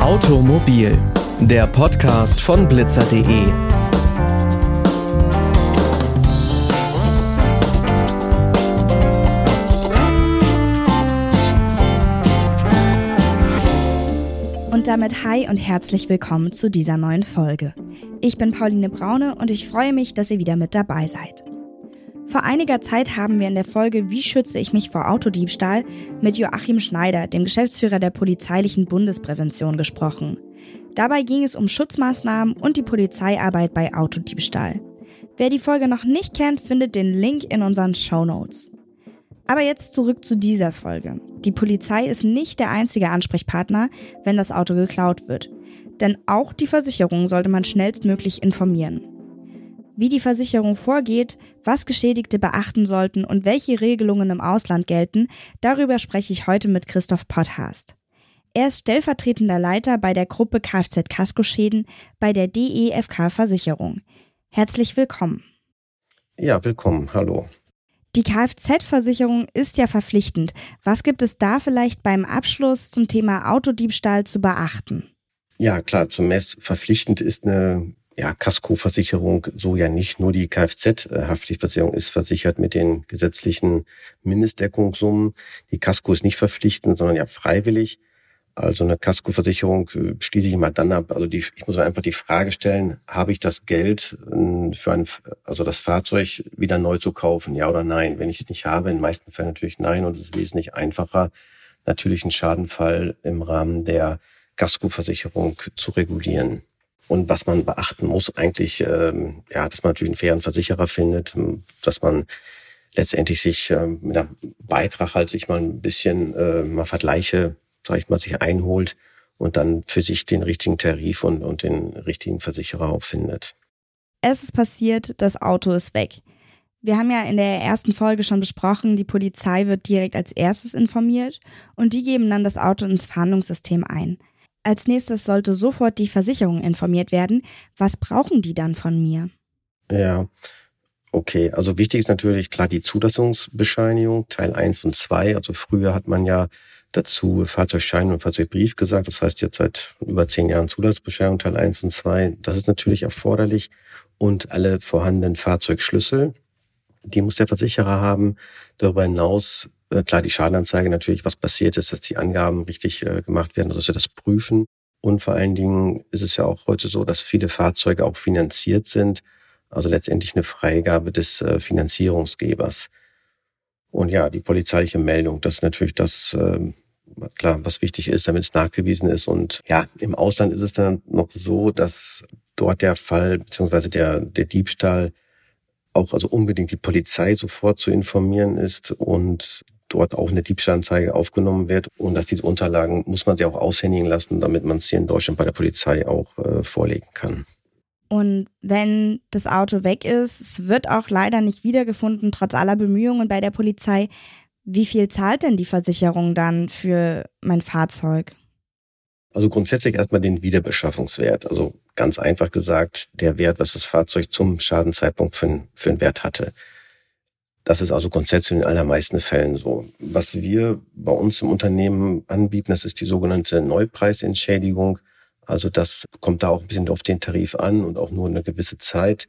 Automobil, der Podcast von blitzer.de. damit hi und herzlich willkommen zu dieser neuen Folge. Ich bin Pauline Braune und ich freue mich, dass ihr wieder mit dabei seid. Vor einiger Zeit haben wir in der Folge Wie schütze ich mich vor Autodiebstahl mit Joachim Schneider, dem Geschäftsführer der polizeilichen Bundesprävention, gesprochen. Dabei ging es um Schutzmaßnahmen und die Polizeiarbeit bei Autodiebstahl. Wer die Folge noch nicht kennt, findet den Link in unseren Show Notes. Aber jetzt zurück zu dieser Folge. Die Polizei ist nicht der einzige Ansprechpartner, wenn das Auto geklaut wird. Denn auch die Versicherung sollte man schnellstmöglich informieren wie die Versicherung vorgeht, was Geschädigte beachten sollten und welche Regelungen im Ausland gelten, darüber spreche ich heute mit Christoph Potthast. Er ist stellvertretender Leiter bei der Gruppe Kfz Kaskoschäden bei der DEFK Versicherung. Herzlich willkommen. Ja, willkommen. Hallo. Die Kfz-Versicherung ist ja verpflichtend. Was gibt es da vielleicht beim Abschluss zum Thema Autodiebstahl zu beachten? Ja, klar, zunächst verpflichtend ist eine ja, Kaskoversicherung so ja nicht. Nur die Kfz-Haftpflichtversicherung ist versichert mit den gesetzlichen Mindestdeckungssummen. Die Kasko ist nicht verpflichtend, sondern ja freiwillig. Also eine Kaskoversicherung äh, schließe ich immer dann ab. Also die, ich muss einfach die Frage stellen, habe ich das Geld äh, für ein, also das Fahrzeug wieder neu zu kaufen, ja oder nein? Wenn ich es nicht habe, in den meisten Fällen natürlich nein und es ist wesentlich einfacher, natürlich einen Schadenfall im Rahmen der Kaskoversicherung zu regulieren. Und was man beachten muss, eigentlich, ähm, ja, dass man natürlich einen fairen Versicherer findet, dass man letztendlich sich ähm, mit einem Beitrag halt sich mal ein bisschen äh, mal Vergleiche, sag ich mal, sich einholt und dann für sich den richtigen Tarif und, und den richtigen Versicherer auch findet. Es ist passiert, das Auto ist weg. Wir haben ja in der ersten Folge schon besprochen, die Polizei wird direkt als erstes informiert und die geben dann das Auto ins Fahndungssystem ein. Als nächstes sollte sofort die Versicherung informiert werden. Was brauchen die dann von mir? Ja, okay. Also wichtig ist natürlich klar die Zulassungsbescheinigung, Teil 1 und 2. Also früher hat man ja dazu Fahrzeugschein und Fahrzeugbrief gesagt. Das heißt jetzt seit über zehn Jahren Zulassungsbescheinigung, Teil 1 und 2. Das ist natürlich erforderlich. Und alle vorhandenen Fahrzeugschlüssel, die muss der Versicherer haben. Darüber hinaus äh, klar die Schadenanzeige natürlich, was passiert ist, dass die Angaben richtig äh, gemacht werden, dass wir das prüfen. Und vor allen Dingen ist es ja auch heute so, dass viele Fahrzeuge auch finanziert sind. Also letztendlich eine Freigabe des äh, Finanzierungsgebers. Und ja, die polizeiliche Meldung, das ist natürlich das, äh, klar, was wichtig ist, damit es nachgewiesen ist. Und ja, im Ausland ist es dann noch so, dass dort der Fall beziehungsweise der, der Diebstahl auch also unbedingt die Polizei sofort zu informieren ist und dort auch eine Diebstahlanzeige aufgenommen wird und dass diese Unterlagen muss man sie auch aushändigen lassen, damit man es hier in Deutschland bei der Polizei auch äh, vorlegen kann. Und wenn das Auto weg ist, es wird auch leider nicht wiedergefunden, trotz aller Bemühungen bei der Polizei. Wie viel zahlt denn die Versicherung dann für mein Fahrzeug? Also grundsätzlich erstmal den Wiederbeschaffungswert. Also ganz einfach gesagt, der Wert, was das Fahrzeug zum Schadenzeitpunkt für, für einen Wert hatte. Das ist also grundsätzlich in allermeisten Fällen so. Was wir bei uns im Unternehmen anbieten, das ist die sogenannte Neupreisentschädigung. Also das kommt da auch ein bisschen auf den Tarif an und auch nur eine gewisse Zeit.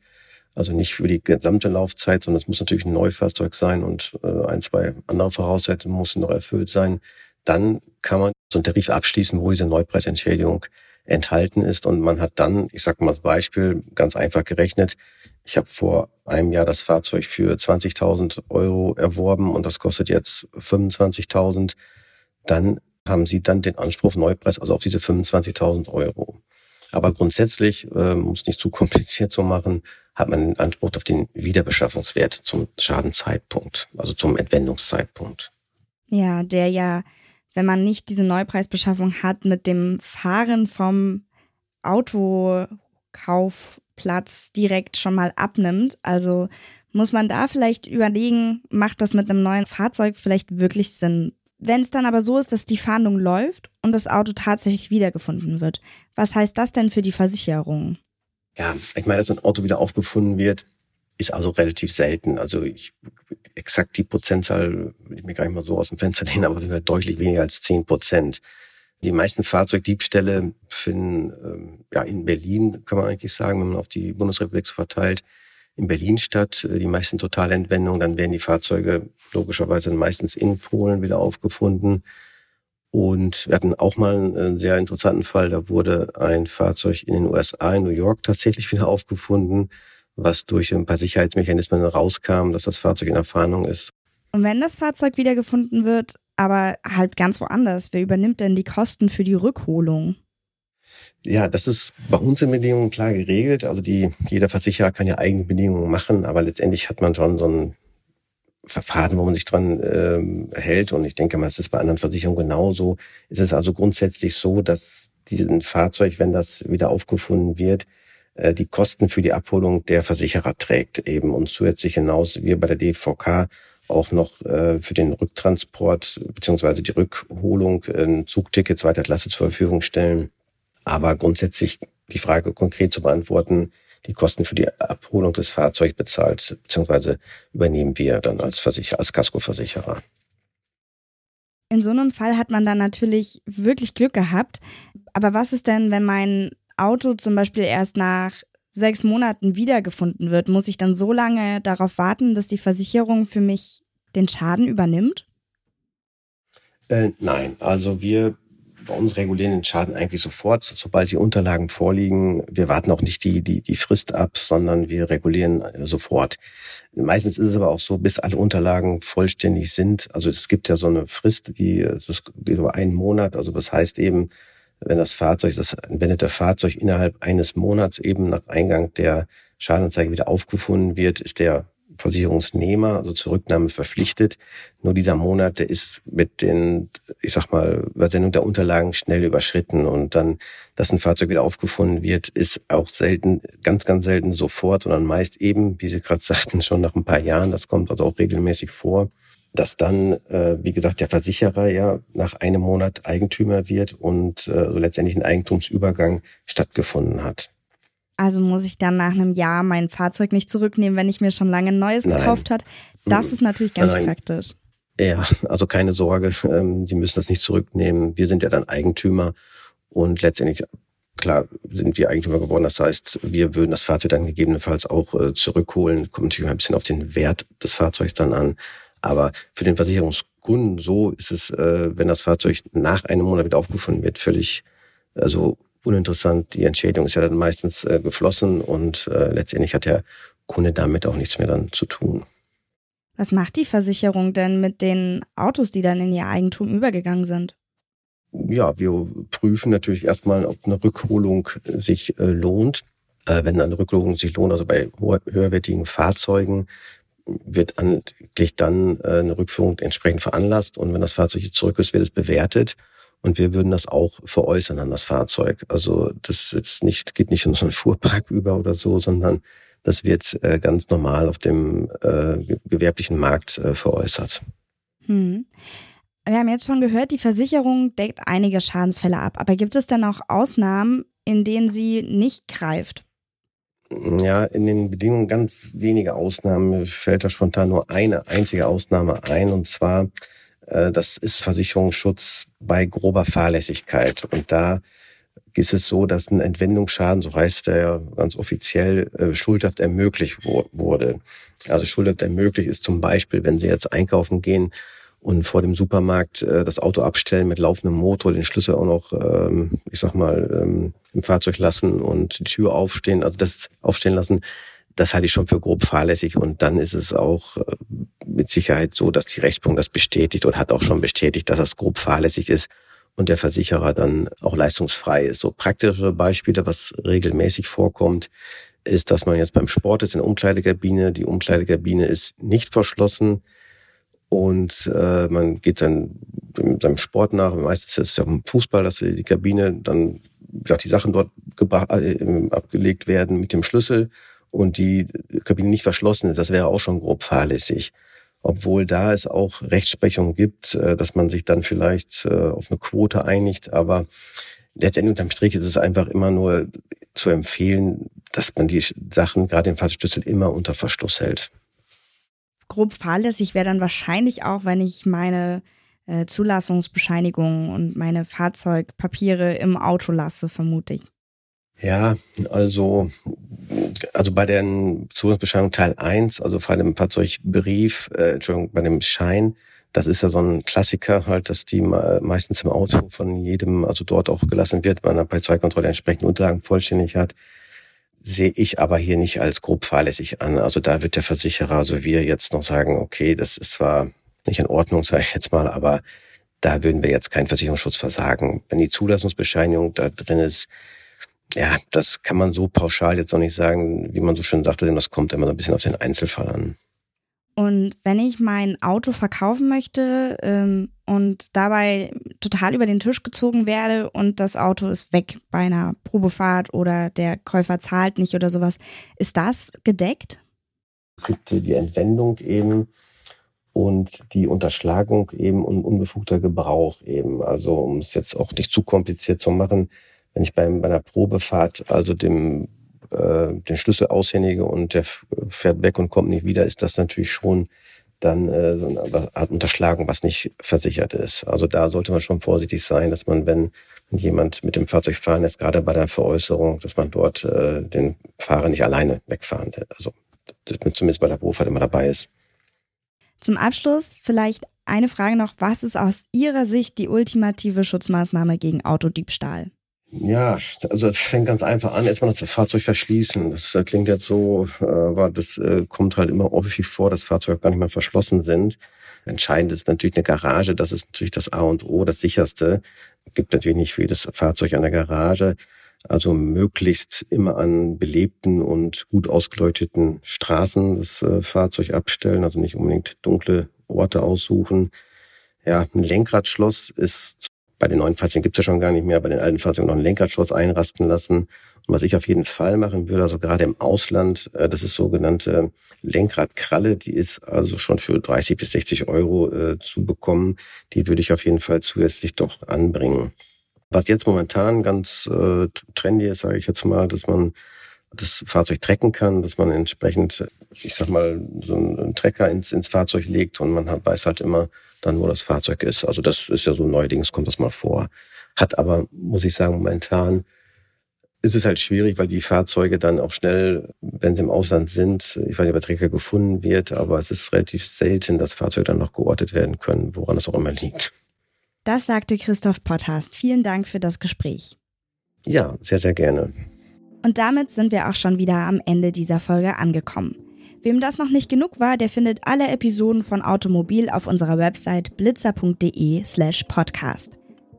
Also nicht für die gesamte Laufzeit, sondern es muss natürlich ein Neufahrzeug sein und äh, ein, zwei andere Voraussetzungen müssen noch erfüllt sein. Dann kann man so einen Tarif abschließen, wo diese Neupreisentschädigung enthalten ist. Und man hat dann, ich sage mal als Beispiel, ganz einfach gerechnet, ich habe vor einem Jahr das Fahrzeug für 20.000 Euro erworben und das kostet jetzt 25.000. Dann haben Sie dann den Anspruch Neupreis, also auf diese 25.000 Euro. Aber grundsätzlich, äh, um es nicht zu kompliziert zu machen, hat man den Anspruch auf den Wiederbeschaffungswert zum Schadenzeitpunkt, also zum Entwendungszeitpunkt. Ja, der ja, wenn man nicht diese Neupreisbeschaffung hat, mit dem Fahren vom Autokauf Platz direkt schon mal abnimmt. Also muss man da vielleicht überlegen, macht das mit einem neuen Fahrzeug vielleicht wirklich Sinn? Wenn es dann aber so ist, dass die Fahndung läuft und das Auto tatsächlich wiedergefunden wird, was heißt das denn für die Versicherung? Ja, ich meine, dass ein Auto wieder aufgefunden wird, ist also relativ selten. Also ich, exakt die Prozentzahl will ich mir gar nicht mal so aus dem Fenster lehnen, aber deutlich weniger als zehn Prozent. Die meisten Fahrzeugdiebstähle finden ähm, ja in Berlin, kann man eigentlich sagen, wenn man auf die Bundesrepublik so verteilt, in Berlin statt. Äh, die meisten Totalentwendungen, dann werden die Fahrzeuge logischerweise meistens in Polen wieder aufgefunden. Und wir hatten auch mal einen sehr interessanten Fall, da wurde ein Fahrzeug in den USA, in New York tatsächlich wieder aufgefunden, was durch ein paar Sicherheitsmechanismen rauskam, dass das Fahrzeug in der Fahndung ist. Und wenn das Fahrzeug wiedergefunden wird, aber halt ganz woanders. Wer übernimmt denn die Kosten für die Rückholung? Ja, das ist bei uns in Bedingungen klar geregelt. Also die, jeder Versicherer kann ja eigene Bedingungen machen, aber letztendlich hat man schon so ein Verfahren, wo man sich dran ähm, hält. Und ich denke mal, es ist bei anderen Versicherungen genauso. Es ist also grundsätzlich so, dass diesen Fahrzeug, wenn das wieder aufgefunden wird, äh, die Kosten für die Abholung der Versicherer trägt eben. Und zusätzlich hinaus wir bei der DVK auch noch äh, für den Rücktransport beziehungsweise die Rückholung ein Zugticket zweiter Klasse zur Verfügung stellen. Aber grundsätzlich die Frage konkret zu beantworten, die Kosten für die Abholung des Fahrzeugs bezahlt, beziehungsweise übernehmen wir dann als Versicherer, als Kaskoversicherer. In so einem Fall hat man dann natürlich wirklich Glück gehabt. Aber was ist denn, wenn mein Auto zum Beispiel erst nach sechs Monaten wiedergefunden wird, muss ich dann so lange darauf warten, dass die Versicherung für mich den Schaden übernimmt? Äh, nein, also wir bei uns regulieren den Schaden eigentlich sofort, sobald die Unterlagen vorliegen. Wir warten auch nicht die, die, die Frist ab, sondern wir regulieren äh, sofort. Meistens ist es aber auch so, bis alle Unterlagen vollständig sind. Also es gibt ja so eine Frist, die, das geht über einen Monat. Also das heißt eben, wenn das Fahrzeug, das entwendete Fahrzeug innerhalb eines Monats eben nach Eingang der Schadenanzeige wieder aufgefunden wird, ist der Versicherungsnehmer, also zur Rücknahme verpflichtet. Nur dieser Monat, der ist mit den, ich sag mal, Übersendung der Unterlagen schnell überschritten und dann, dass ein Fahrzeug wieder aufgefunden wird, ist auch selten, ganz, ganz selten sofort, sondern meist eben, wie Sie gerade sagten, schon nach ein paar Jahren. Das kommt also auch regelmäßig vor dass dann, äh, wie gesagt, der Versicherer ja nach einem Monat Eigentümer wird und äh, so letztendlich ein Eigentumsübergang stattgefunden hat. Also muss ich dann nach einem Jahr mein Fahrzeug nicht zurücknehmen, wenn ich mir schon lange ein neues Nein. gekauft hat. Das ist natürlich ganz Nein. praktisch. Ja, also keine Sorge, ähm, Sie müssen das nicht zurücknehmen. Wir sind ja dann Eigentümer und letztendlich klar sind wir Eigentümer geworden. Das heißt, wir würden das Fahrzeug dann gegebenenfalls auch äh, zurückholen. Kommt natürlich ein bisschen auf den Wert des Fahrzeugs dann an. Aber für den Versicherungskunden so ist es, äh, wenn das Fahrzeug nach einem Monat wieder aufgefunden wird, völlig also uninteressant. Die Entschädigung ist ja dann meistens äh, geflossen und äh, letztendlich hat der Kunde damit auch nichts mehr dann zu tun. Was macht die Versicherung denn mit den Autos, die dann in ihr Eigentum übergegangen sind? Ja, wir prüfen natürlich erstmal, ob eine Rückholung sich äh, lohnt. Äh, wenn eine Rückholung sich lohnt, also bei höherwertigen Fahrzeugen, wird eigentlich dann äh, eine Rückführung entsprechend veranlasst und wenn das Fahrzeug zurück ist, wird es bewertet und wir würden das auch veräußern an das Fahrzeug. Also das jetzt nicht, geht nicht in so einen Fuhrpark über oder so, sondern das wird äh, ganz normal auf dem äh, gewerblichen Markt äh, veräußert. Hm. Wir haben jetzt schon gehört, die Versicherung deckt einige Schadensfälle ab. Aber gibt es denn auch Ausnahmen, in denen sie nicht greift? Ja, in den Bedingungen ganz wenige Ausnahmen. Mir fällt da spontan nur eine einzige Ausnahme ein. Und zwar, das ist Versicherungsschutz bei grober Fahrlässigkeit. Und da ist es so, dass ein Entwendungsschaden, so heißt der ganz offiziell, äh, schuldhaft ermöglicht wurde. Also schuldhaft ermöglicht ist zum Beispiel, wenn Sie jetzt einkaufen gehen und vor dem Supermarkt äh, das Auto abstellen mit laufendem Motor, den Schlüssel auch noch, ähm, ich sag mal, ähm, im Fahrzeug lassen und die Tür aufstehen, also das aufstehen lassen, das halte ich schon für grob fahrlässig und dann ist es auch äh, mit Sicherheit so, dass die Rechtsprechung das bestätigt und hat auch schon bestätigt, dass das grob fahrlässig ist und der Versicherer dann auch leistungsfrei ist. So praktische Beispiele, was regelmäßig vorkommt, ist, dass man jetzt beim Sport ist in der Umkleidekabine, die Umkleidekabine ist nicht verschlossen, und äh, man geht dann seinem Sport nach. Meistens ist es ja im Fußball, dass die Kabine dann ja, die Sachen dort äh, abgelegt werden mit dem Schlüssel und die Kabine nicht verschlossen ist. Das wäre auch schon grob fahrlässig. Obwohl da es auch Rechtsprechung gibt, äh, dass man sich dann vielleicht äh, auf eine Quote einigt. Aber letztendlich unterm Strich ist es einfach immer nur zu empfehlen, dass man die Sachen, gerade den Fahrzeugschlüssel, immer unter Verschluss hält. Grob fahrlässig wäre dann wahrscheinlich auch, wenn ich meine äh, Zulassungsbescheinigung und meine Fahrzeugpapiere im Auto lasse, vermute ich. Ja, also, also bei der Zulassungsbescheinigung Teil 1, also bei dem Fahrzeugbrief, äh, Entschuldigung, bei dem Schein, das ist ja so ein Klassiker halt, dass die meistens im Auto von jedem, also dort auch gelassen wird, bei einer Polizeikontrolle entsprechende Unterlagen vollständig hat sehe ich aber hier nicht als grob fahrlässig an. Also da wird der Versicherer, also wir jetzt noch sagen, okay, das ist zwar nicht in Ordnung, sage ich jetzt mal, aber da würden wir jetzt keinen Versicherungsschutz versagen. Wenn die Zulassungsbescheinigung da drin ist, ja, das kann man so pauschal jetzt noch nicht sagen, wie man so schön sagte, denn das kommt immer so ein bisschen auf den Einzelfall an. Und wenn ich mein Auto verkaufen möchte ähm, und dabei total über den Tisch gezogen werde und das Auto ist weg bei einer Probefahrt oder der Käufer zahlt nicht oder sowas, ist das gedeckt? Es gibt die Entwendung eben und die Unterschlagung eben und unbefugter Gebrauch eben. Also um es jetzt auch nicht zu kompliziert zu machen, wenn ich bei einer Probefahrt also dem äh, den Schlüssel aushändige und der fährt weg und kommt nicht wieder, ist das natürlich schon dann äh, eine Art Unterschlagung, was nicht versichert ist. Also da sollte man schon vorsichtig sein, dass man, wenn jemand mit dem Fahrzeug fahren ist, gerade bei der Veräußerung, dass man dort äh, den Fahrer nicht alleine wegfahren, also zumindest bei der Probefahrt immer dabei ist. Zum Abschluss vielleicht eine Frage noch. Was ist aus Ihrer Sicht die ultimative Schutzmaßnahme gegen Autodiebstahl? Ja, also es fängt ganz einfach an, erstmal das Fahrzeug verschließen. Das äh, klingt jetzt so, äh, aber das äh, kommt halt immer häufig vor, dass Fahrzeuge gar nicht mehr verschlossen sind. Entscheidend ist natürlich eine Garage, das ist natürlich das A und O, das sicherste. Gibt natürlich nicht für jedes Fahrzeug eine Garage. Also möglichst immer an belebten und gut ausgeleuchteten Straßen das Fahrzeug abstellen, also nicht unbedingt dunkle Orte aussuchen. Ja, ein Lenkradschloss ist bei den neuen Fahrzeugen gibt es ja schon gar nicht mehr, bei den alten Fahrzeugen noch einen Lenkradschutz einrasten lassen. Und was ich auf jeden Fall machen würde, also gerade im Ausland, äh, das ist sogenannte Lenkradkralle, die ist also schon für 30 bis 60 Euro äh, zu bekommen. Die würde ich auf jeden Fall zusätzlich doch anbringen. Was jetzt momentan ganz äh, trendy ist, sage ich jetzt mal, dass man das Fahrzeug trecken kann, dass man entsprechend, ich sag mal, so einen Trecker ins, ins Fahrzeug legt und man hat, weiß halt immer, dann, wo das Fahrzeug ist. Also das ist ja so neuerdings, kommt das mal vor. Hat aber, muss ich sagen, momentan ist es halt schwierig, weil die Fahrzeuge dann auch schnell, wenn sie im Ausland sind, ich weiß nicht, ob Träger gefunden wird, aber es ist relativ selten, dass Fahrzeuge dann noch geortet werden können, woran es auch immer liegt. Das sagte Christoph Potthast. Vielen Dank für das Gespräch. Ja, sehr, sehr gerne. Und damit sind wir auch schon wieder am Ende dieser Folge angekommen. Wem das noch nicht genug war, der findet alle Episoden von Automobil auf unserer Website blitzer.de slash podcast.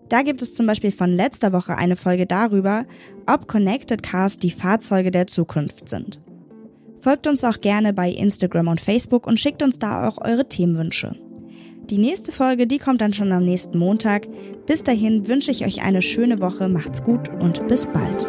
Da gibt es zum Beispiel von letzter Woche eine Folge darüber, ob Connected Cars die Fahrzeuge der Zukunft sind. Folgt uns auch gerne bei Instagram und Facebook und schickt uns da auch eure Themenwünsche. Die nächste Folge, die kommt dann schon am nächsten Montag. Bis dahin wünsche ich euch eine schöne Woche, macht's gut und bis bald.